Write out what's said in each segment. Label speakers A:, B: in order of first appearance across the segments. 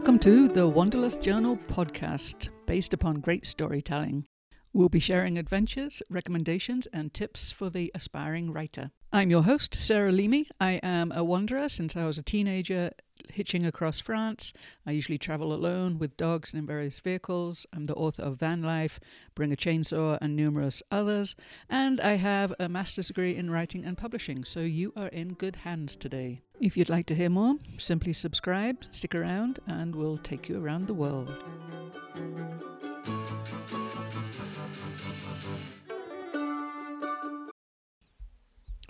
A: Welcome to the Wanderlust Journal podcast, based upon great storytelling. We'll be sharing adventures, recommendations, and tips for the aspiring writer. I'm your host, Sarah Leamy. I am a wanderer since I was a teenager hitching across France. I usually travel alone with dogs and in various vehicles. I'm the author of Van Life, Bring a Chainsaw, and numerous others. And I have a master's degree in writing and publishing, so you are in good hands today. If you'd like to hear more, simply subscribe, stick around, and we'll take you around the world.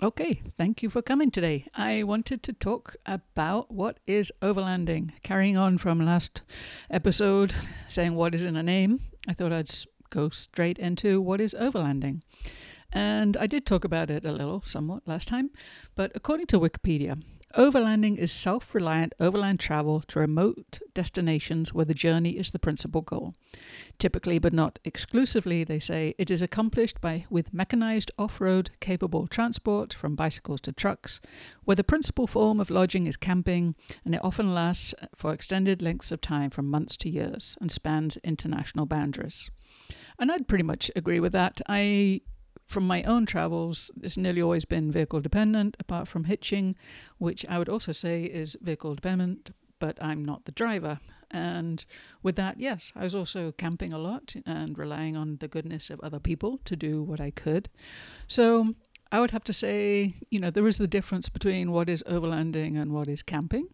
A: Okay, thank you for coming today. I wanted to talk about what is overlanding. Carrying on from last episode, saying what is in a name, I thought I'd go straight into what is overlanding. And I did talk about it a little, somewhat last time, but according to Wikipedia, Overlanding is self reliant overland travel to remote destinations where the journey is the principal goal. Typically, but not exclusively, they say, it is accomplished by with mechanized off road capable transport from bicycles to trucks, where the principal form of lodging is camping, and it often lasts uh, for extended lengths of time from months to years and spans international boundaries. And I'd pretty much agree with that. I from my own travels, it's nearly always been vehicle dependent, apart from hitching, which I would also say is vehicle dependent, but I'm not the driver. And with that, yes, I was also camping a lot and relying on the goodness of other people to do what I could. So I would have to say, you know, there is the difference between what is overlanding and what is camping.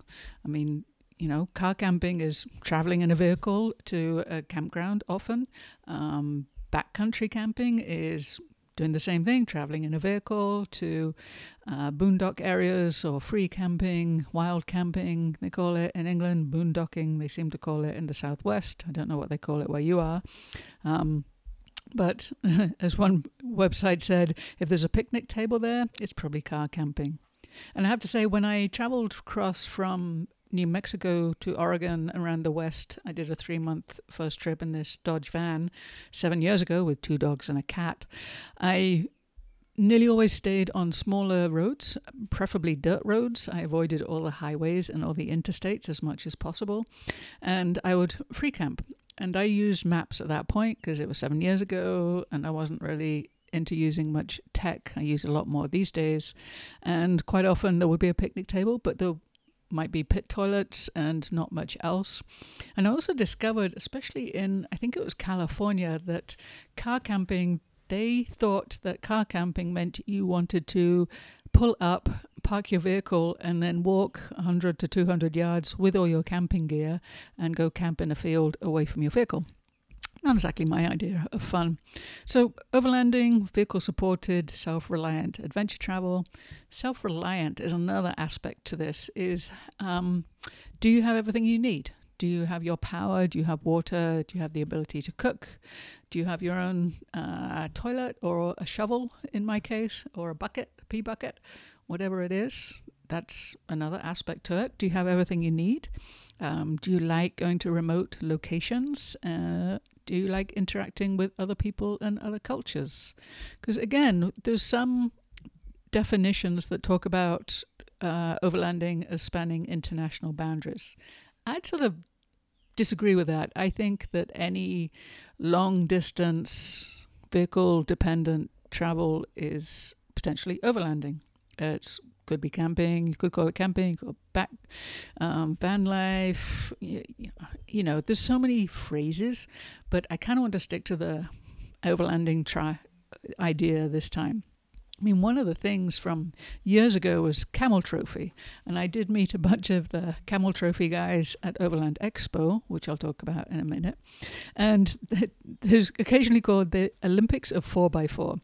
A: I mean, you know, car camping is traveling in a vehicle to a campground often. Um, backcountry camping is doing the same thing, traveling in a vehicle to uh, boondock areas or free camping, wild camping, they call it in England, boondocking, they seem to call it in the southwest. I don't know what they call it where you are. Um, but as one website said, if there's a picnic table there, it's probably car camping. And I have to say, when I traveled across from New Mexico to Oregon around the West. I did a three month first trip in this Dodge van seven years ago with two dogs and a cat. I nearly always stayed on smaller roads, preferably dirt roads. I avoided all the highways and all the interstates as much as possible. And I would free camp. And I used maps at that point because it was seven years ago and I wasn't really into using much tech. I use a lot more these days. And quite often there would be a picnic table, but there might be pit toilets and not much else. And I also discovered, especially in, I think it was California, that car camping, they thought that car camping meant you wanted to pull up, park your vehicle, and then walk 100 to 200 yards with all your camping gear and go camp in a field away from your vehicle not exactly my idea of fun. So, overlanding, vehicle supported, self reliant adventure travel. Self reliant is another aspect to this is um, do you have everything you need? Do you have your power? Do you have water? Do you have the ability to cook? Do you have your own uh, toilet or a shovel, in my case, or a bucket, a pee bucket, whatever it is? That's another aspect to it. Do you have everything you need? Um, do you like going to remote locations? Uh, do you like interacting with other people and other cultures? Because again, there's some definitions that talk about uh, overlanding as spanning international boundaries. I'd sort of disagree with that. I think that any long distance vehicle dependent travel is potentially overlanding. It's could be camping. You could call it camping. Could back um, van life. You, you, know, there's so many phrases, but I kind of want to stick to the overlanding try idea this time. I mean, one of the things from years ago was Camel Trophy, and I did meet a bunch of the Camel Trophy guys at Overland Expo, which I'll talk about in a minute. And there's occasionally called the Olympics of 4x4.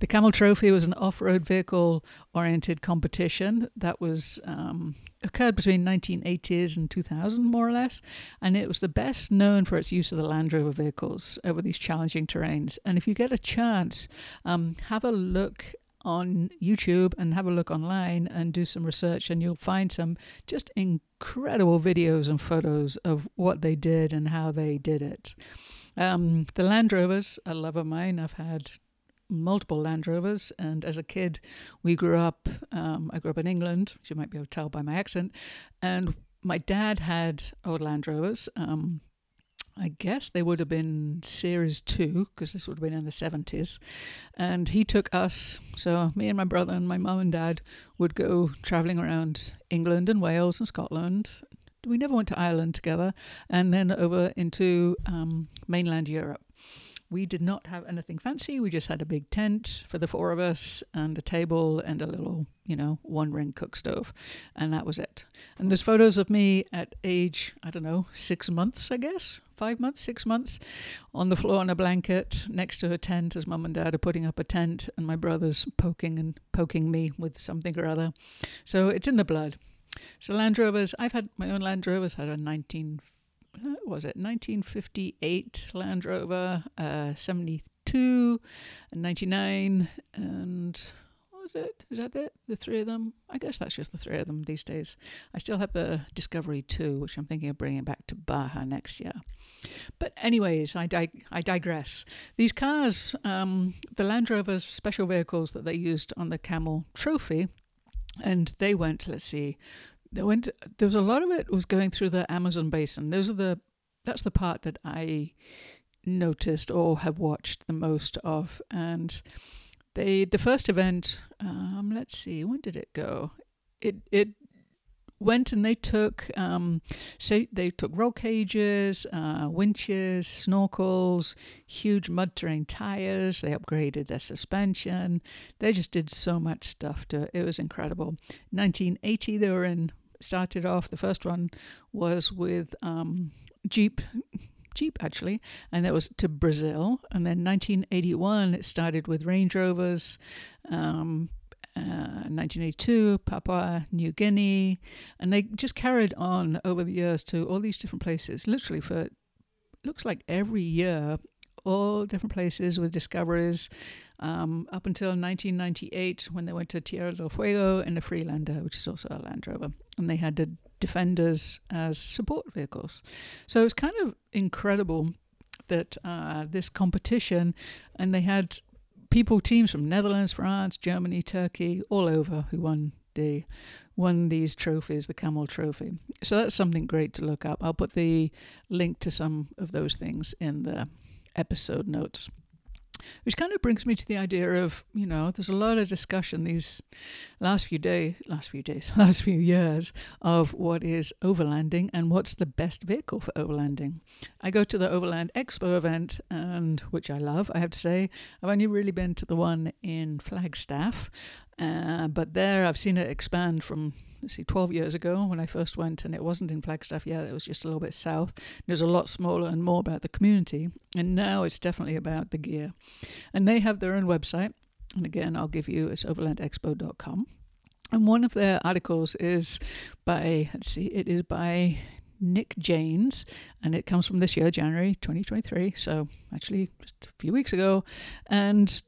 A: The Camel Trophy was an off road vehicle oriented competition that was um, occurred between 1980s and 2000 more or less and it was the best known for its use of the land rover vehicles over these challenging terrains and if you get a chance um, have a look on YouTube and have a look online and do some research, and you'll find some just incredible videos and photos of what they did and how they did it. Um, the Land Rovers, a love of mine. I've had multiple Land Rovers, and as a kid, we grew up. Um, I grew up in England, as you might be able to tell by my accent, and my dad had old Land Rovers. Um, I guess they would have been Series 2, because this would have been in the 70s. And he took us, so me and my brother and my mum and dad would go travelling around England and Wales and Scotland. We never went to Ireland together, and then over into um, mainland Europe we did not have anything fancy. We just had a big tent for the four of us and a table and a little, you know, one ring cook stove. And that was it. And there's photos of me at age, I don't know, six months, I guess, five months, six months, on the floor on a blanket next to a tent as mum and dad are putting up a tent and my brother's poking and poking me with something or other. So it's in the blood. So Land Rovers, I've had my own Land Rovers, had a 19 was it 1958 Land Rover, uh, 72, and 99, and what was it? Is that it? The three of them? I guess that's just the three of them these days. I still have the Discovery 2, which I'm thinking of bringing back to Baja next year. But, anyways, I, dig- I digress. These cars, um, the Land Rover special vehicles that they used on the Camel Trophy, and they went, let's see, there went there was a lot of it was going through the Amazon basin. Those are the that's the part that I noticed or have watched the most of. And they the first event, um, let's see, when did it go? It it went and they took um, say they took roll cages, uh, winches, snorkels, huge mud terrain tires. They upgraded their suspension. They just did so much stuff to it. It was incredible. 1980, they were in. Started off. The first one was with um, Jeep Jeep actually, and that was to Brazil. And then 1981, it started with Range Rovers. Um, 1982, uh, Papua New Guinea, and they just carried on over the years to all these different places. Literally, for looks like every year, all different places with discoveries. Um, up until 1998, when they went to Tierra del Fuego in the Freelander, which is also a Land Rover, and they had the Defenders as support vehicles. So it's kind of incredible that uh, this competition, and they had people, teams from Netherlands, France, Germany, Turkey, all over who won the won these trophies, the Camel Trophy. So that's something great to look up. I'll put the link to some of those things in the episode notes. Which kind of brings me to the idea of, you know, there's a lot of discussion these last few days, last few days, last few years of what is overlanding and what's the best vehicle for overlanding. I go to the Overland Expo event, and which I love, I have to say. I've only really been to the one in Flagstaff, uh, but there I've seen it expand from see, 12 years ago when I first went, and it wasn't in Flagstaff yet, it was just a little bit south. It was a lot smaller and more about the community, and now it's definitely about the gear. And they have their own website, and again, I'll give you it's overlandexpo.com. And one of their articles is by, let's see, it is by Nick Jaynes, and it comes from this year, January 2023, so actually just a few weeks ago. And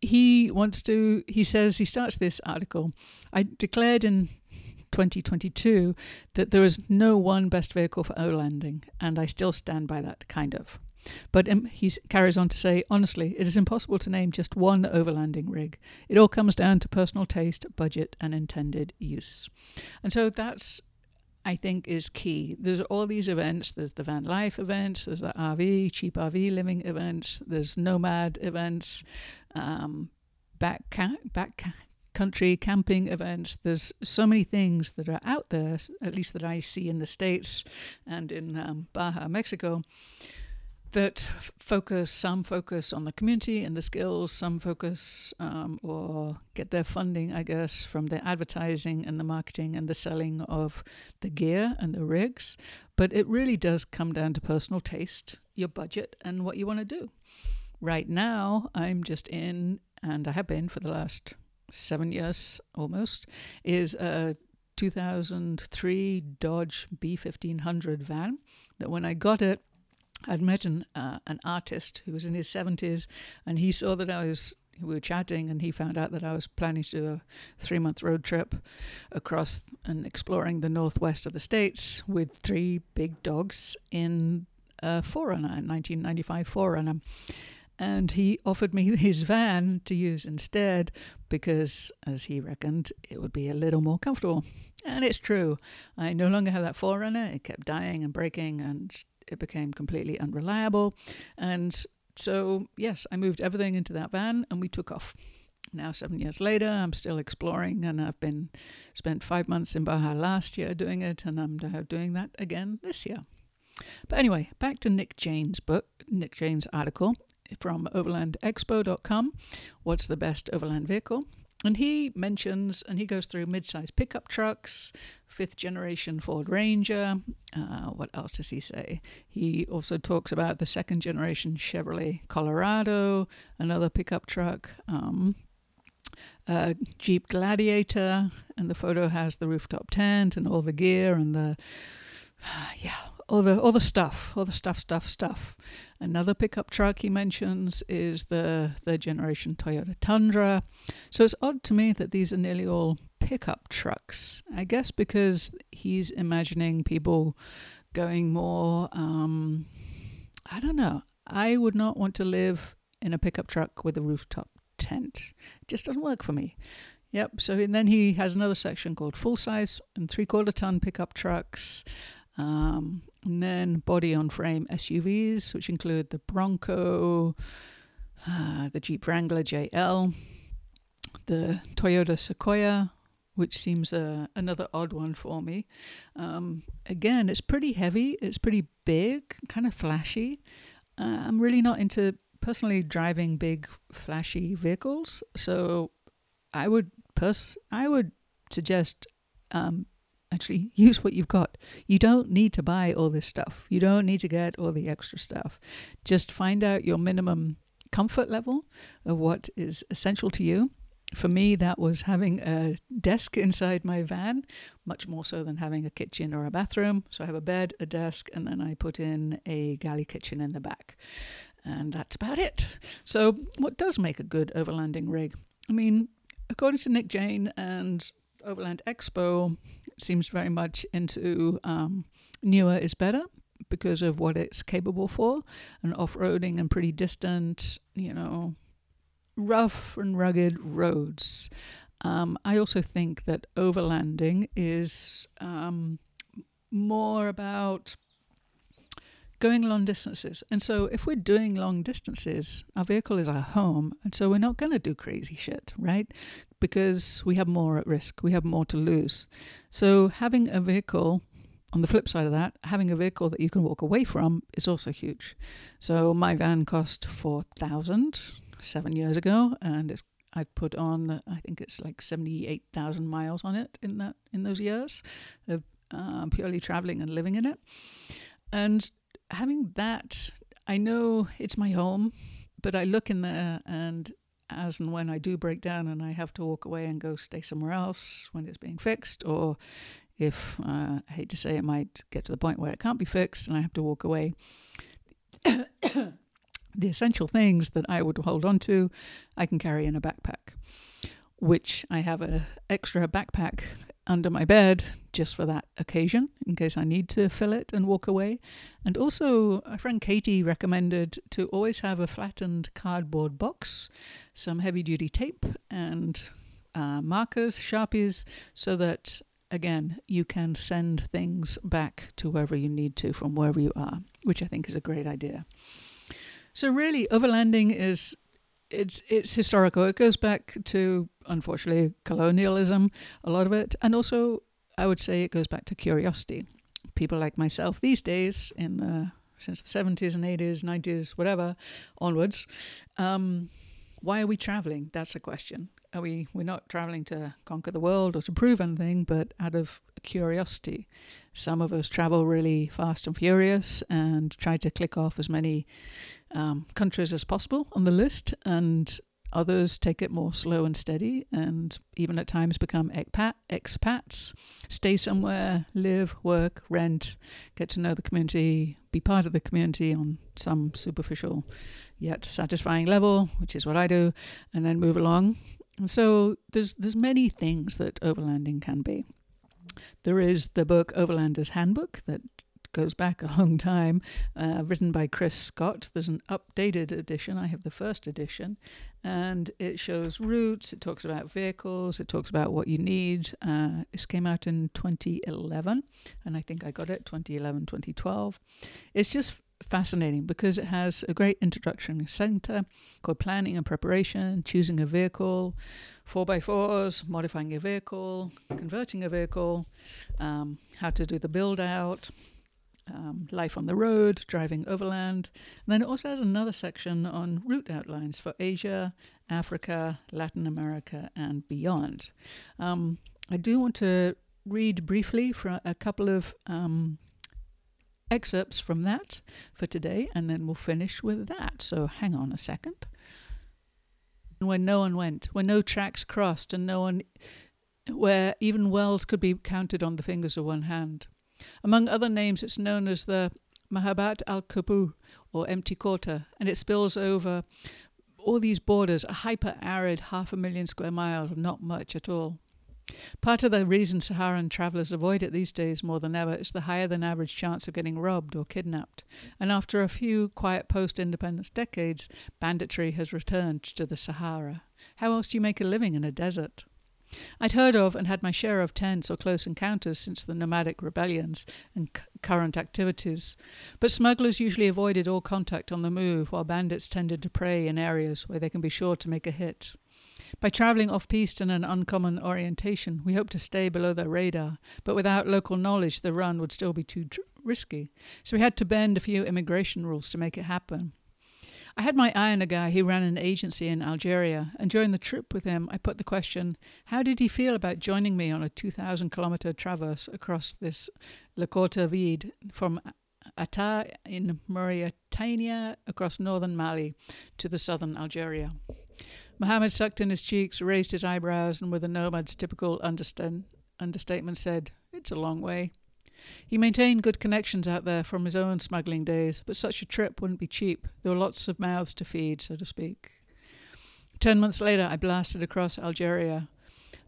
A: he wants to, he says, he starts this article. I declared in 2022 that there is no one best vehicle for overlanding, and I still stand by that, kind of. But um, he carries on to say, honestly, it is impossible to name just one overlanding rig. It all comes down to personal taste, budget, and intended use. And so that's, I think, is key. There's all these events. There's the van life events. There's the RV, cheap RV living events. There's nomad events, um, back back country camping events. There's so many things that are out there, at least that I see in the States and in um, Baja, Mexico, that focus, some focus on the community and the skills, some focus um, or get their funding, I guess, from the advertising and the marketing and the selling of the gear and the rigs. But it really does come down to personal taste, your budget, and what you want to do. Right now, I'm just in, and I have been for the last seven years almost, is a 2003 Dodge B1500 van that when I got it, I'd met an, uh, an artist who was in his 70s and he saw that I was we were chatting and he found out that I was planning to do a three month road trip across and exploring the northwest of the states with three big dogs in a 4Runner, a 1995 4Runner. And he offered me his van to use instead because, as he reckoned, it would be a little more comfortable. And it's true. I no longer have that 4Runner. It kept dying and breaking, and it became completely unreliable. And so, yes, I moved everything into that van, and we took off. Now, seven years later, I'm still exploring, and I've been spent five months in Baja last year doing it, and I'm doing that again this year. But anyway, back to Nick Jaynes' book, Nick Jaynes' article from overlandexpo.com. What's the best overland vehicle? And he mentions, and he goes through mid-sized pickup trucks, fifth generation Ford Ranger. Uh, what else does he say? He also talks about the second generation Chevrolet Colorado, another pickup truck. Um, uh, Jeep Gladiator, and the photo has the rooftop tent and all the gear and the yeah, all the all the stuff, all the stuff, stuff, stuff. Another pickup truck he mentions is the third generation Toyota Tundra. So it's odd to me that these are nearly all pickup trucks. I guess because he's imagining people going more. Um, I don't know. I would not want to live in a pickup truck with a rooftop tent. It just doesn't work for me. Yep. So and then he has another section called full size and three quarter ton pickup trucks. Um, and then body on frame SUVs, which include the Bronco, uh, the Jeep Wrangler JL, the Toyota Sequoia, which seems uh, another odd one for me. Um, again, it's pretty heavy, it's pretty big, kind of flashy. Uh, I'm really not into personally driving big, flashy vehicles, so I would pers- I would suggest um, actually use what you've got. You don't need to buy all this stuff. You don't need to get all the extra stuff. Just find out your minimum comfort level of what is essential to you. For me, that was having a desk inside my van, much more so than having a kitchen or a bathroom. So I have a bed, a desk, and then I put in a galley kitchen in the back. And that's about it. So, what does make a good overlanding rig? I mean, according to Nick Jane and Overland Expo seems very much into um, newer is better because of what it's capable for and off-roading and pretty distant, you know, rough and rugged roads. Um, I also think that overlanding is um, more about going long distances. And so, if we're doing long distances, our vehicle is our home. And so, we're not going to do crazy shit, right? Because we have more at risk, we have more to lose. So, having a vehicle, on the flip side of that, having a vehicle that you can walk away from is also huge. So, my van cost 4000 seven years ago, and it's I've put on, I think it's like 78,000 miles on it in that in those years of uh, purely traveling and living in it. And having that, I know it's my home, but I look in there and as and when I do break down and I have to walk away and go stay somewhere else when it's being fixed, or if uh, I hate to say it might get to the point where it can't be fixed and I have to walk away. the essential things that I would hold on to, I can carry in a backpack, which I have an extra backpack under my bed just for that occasion in case I need to fill it and walk away. And also, a friend Katie recommended to always have a flattened cardboard box, some heavy duty tape, and uh, markers, sharpies, so that again you can send things back to wherever you need to from wherever you are, which I think is a great idea. So, really, overlanding is it's it's historical. It goes back to unfortunately colonialism, a lot of it, and also I would say it goes back to curiosity. People like myself these days, in the since the seventies and eighties, nineties, whatever, onwards, um, why are we traveling? That's a question. Are we? We're not traveling to conquer the world or to prove anything, but out of curiosity. Some of us travel really fast and furious and try to click off as many um, countries as possible on the list, and others take it more slow and steady, and even at times become expat, expats, stay somewhere, live, work, rent, get to know the community, be part of the community on some superficial yet satisfying level, which is what I do, and then move along. And so there's there's many things that overlanding can be. There is the book Overlander's Handbook that goes back a long time, uh, written by Chris Scott. There's an updated edition. I have the first edition, and it shows routes. It talks about vehicles. It talks about what you need. Uh, this came out in 2011, and I think I got it 2011, 2012. It's just fascinating because it has a great introduction center called planning and preparation, choosing a vehicle, 4x4s, modifying your vehicle, converting a vehicle, um, how to do the build out, um, life on the road, driving overland. And then it also has another section on route outlines for Asia, Africa, Latin America, and beyond. Um, I do want to read briefly from a couple of um, excerpts from that for today, and then we'll finish with that. So hang on a second. Where no one went, where no tracks crossed, and no one, where even wells could be counted on the fingers of one hand. Among other names, it's known as the Majabat al Koubra, or empty quarter, and it spills over all these borders, a hyper arid half a million square miles not much at all. Part of the reason Saharan travellers avoid it these days more than ever is the higher than average chance of getting robbed or kidnapped. And after a few quiet post independence decades, banditry has returned to the Sahara. How else do you make a living in a desert? I'd heard of and had my share of tense or close encounters since the nomadic rebellions and c- current activities, but smugglers usually avoided all contact on the move, while bandits tended to prey in areas where they can be sure to make a hit. By travelling off piste in an uncommon orientation, we hope to stay below their radar, but without local knowledge, the run would still be too tr- risky. So we had to bend a few immigration rules to make it happen. I had my eye on a guy who ran an agency in Algeria, and during the trip with him, I put the question how did he feel about joining me on a 2,000 kilometre traverse across this Le Quart Vide from Atar in Mauritania across northern Mali to the southern Algeria? Mohammed sucked in his cheeks, raised his eyebrows, and with a nomad's typical understand, understatement said, It's a long way. He maintained good connections out there from his own smuggling days, but such a trip wouldn't be cheap. There were lots of mouths to feed, so to speak. Ten months later, I blasted across Algeria,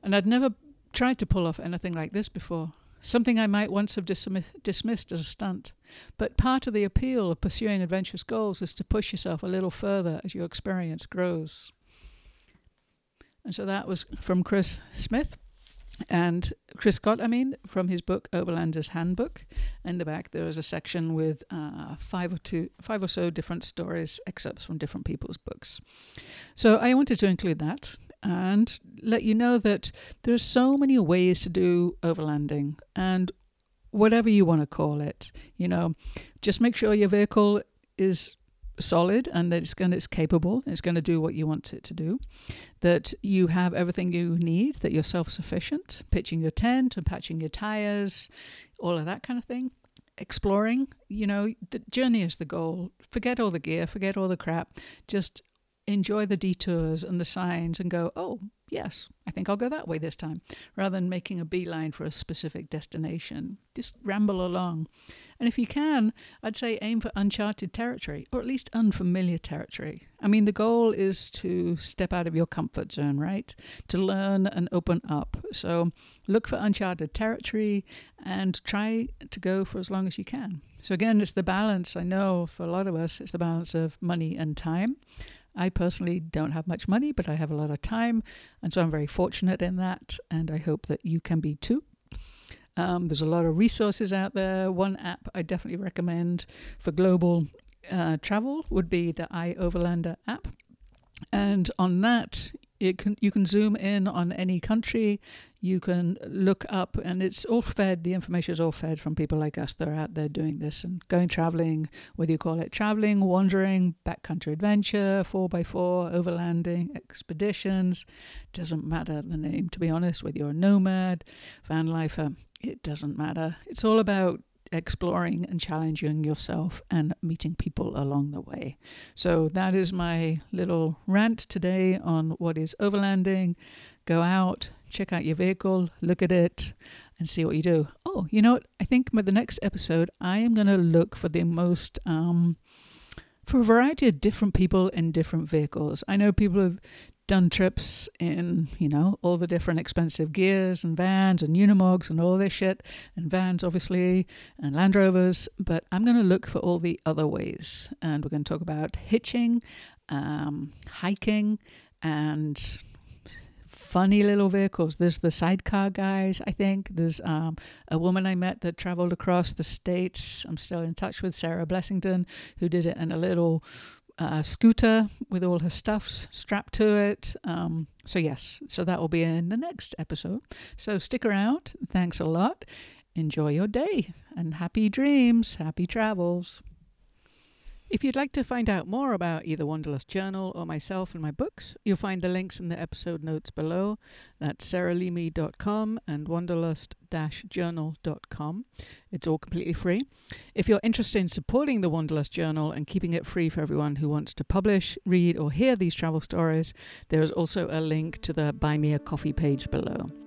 A: and I'd never tried to pull off anything like this before. Something I might once have dismissed as a stunt. But part of the appeal of pursuing adventurous goals is to push yourself a little further as your experience grows. And so that was from Chris Smith and Chris Scott, I mean, from his book Overlander's Handbook. In the back, there is a section with uh, five or two, five or so different stories, excerpts from different people's books. So I wanted to include that and let you know that there are so many ways to do overlanding and whatever you want to call it. You know, just make sure your vehicle is solid and that it's going to, it's capable it's going to do what you want it to do that you have everything you need that you're self-sufficient pitching your tent and patching your tires all of that kind of thing exploring you know the journey is the goal. Forget all the gear forget all the crap just enjoy the detours and the signs and go oh yes, I think I'll go that way this time, rather than making a beeline for a specific destination. Just ramble along. And if you can, I'd say aim for uncharted territory, or at least unfamiliar territory. I mean, the goal is to step out of your comfort zone, right? To learn and open up. So look for uncharted territory and try to go for as long as you can. So, again, it's the balance. I know for a lot of us, it's the balance of money and time. I personally don't have much money, but I have a lot of time, and so I'm very fortunate in that, and I hope that you can be too. Um, there's a lot of resources out there. One app I definitely recommend for global uh, travel would be the iOverlander app. And on that, it can you can zoom in on any country you can look up and it's all fed the information is all fed from people like us that are out there doing this and going traveling whether you call it traveling wandering backcountry adventure 4x4 overlanding expeditions doesn't matter the name to be honest whether you're a nomad van lifer it doesn't matter. It's all about exploring and challenging yourself and meeting people along the way. So that is my little rant today on what is overlanding. Go out, check out your vehicle, look at it, and see what you do. Oh, you know what? I think with the next episode, I am going to look for the most um, for a variety of different people in different vehicles. I know people have done trips in, you know, all the different expensive gears and vans and Unimogs and all this shit, and vans, obviously, and Land Rovers, but I'm going to look for all the other ways. And we're going to talk about hitching, um, hiking, and funny little vehicles. There's the sidecar guys, I think. There's um, a woman I met that traveled across the states. I'm still in touch with Sarah Blessington, who did it in a little uh, scooter with all her stuff strapped to it. Um, so, yes, so that will be in the next episode. So, stick around. Thanks a lot. Enjoy your day and happy dreams, happy travels. If you'd like to find out more about either Wanderlust Journal or myself and my books, you'll find the links in the episode notes below. That's sarahleamy.com and wanderlust-journal.com. It's all completely free. If you're interested in supporting the Wanderlust Journal and keeping it free for everyone who wants to publish, read, or hear these travel stories, there is also a link to the Buy Me a Coffee page below.